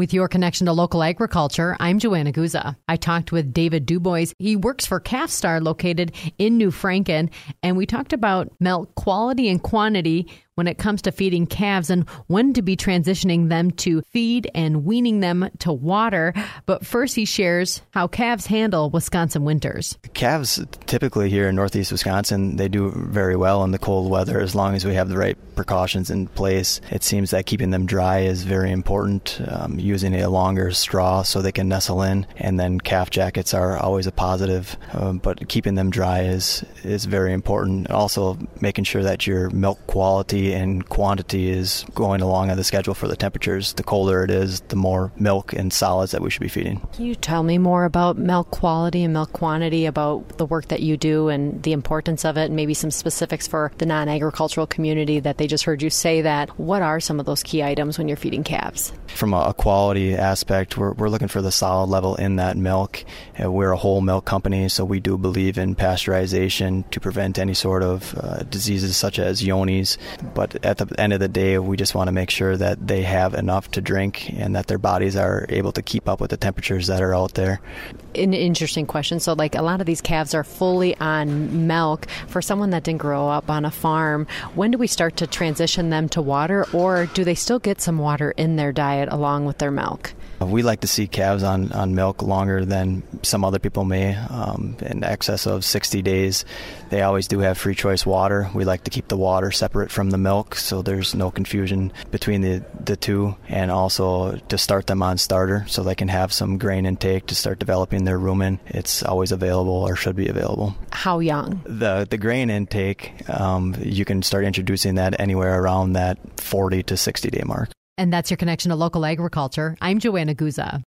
With your connection to local agriculture, I'm Joanna Guza. I talked with David Dubois. He works for Calfstar located in New Franken, and we talked about milk quality and quantity when it comes to feeding calves and when to be transitioning them to feed and weaning them to water. But first, he shares how calves handle Wisconsin winters. Calves, typically here in northeast Wisconsin, they do very well in the cold weather as long as we have the right precautions in place. It seems that keeping them dry is very important, um, using a longer straw so they can nestle in, and then calf jackets are always a positive. Um, but keeping them dry is, is very important. Also, making sure that your milk quality and quantity is going along on the schedule for the temperatures. The colder it is, the more milk and solids that we should be feeding. Can you tell me more about milk quality and milk quantity, about the work that you do and the importance of it, and maybe some specifics for the non agricultural community that they just heard you say that? What are some of those key items when you're feeding calves? From a quality aspect, we're, we're looking for the solid level in that milk. Uh, we're a whole milk company, so we do believe in pasteurization to prevent any sort of uh, diseases such as Johne's. But at the end of the day, we just want to make sure that they have enough to drink and that their bodies are able to keep up with the temperatures that are out there. An interesting question. So, like a lot of these calves are fully on milk. For someone that didn't grow up on a farm, when do we start to transition them to water, or do they still get some water in their diet along with their milk? We like to see calves on, on milk longer than some other people may, um, in excess of 60 days. They always do have free choice water. We like to keep the water separate from the milk so there's no confusion between the, the two, and also to start them on starter so they can have some grain intake to start developing their rumen. It's always available or should be available. How young? The, the grain intake, um, you can start introducing that anywhere around that 40 to 60 day mark. And that's your connection to local agriculture. I'm Joanna Guza.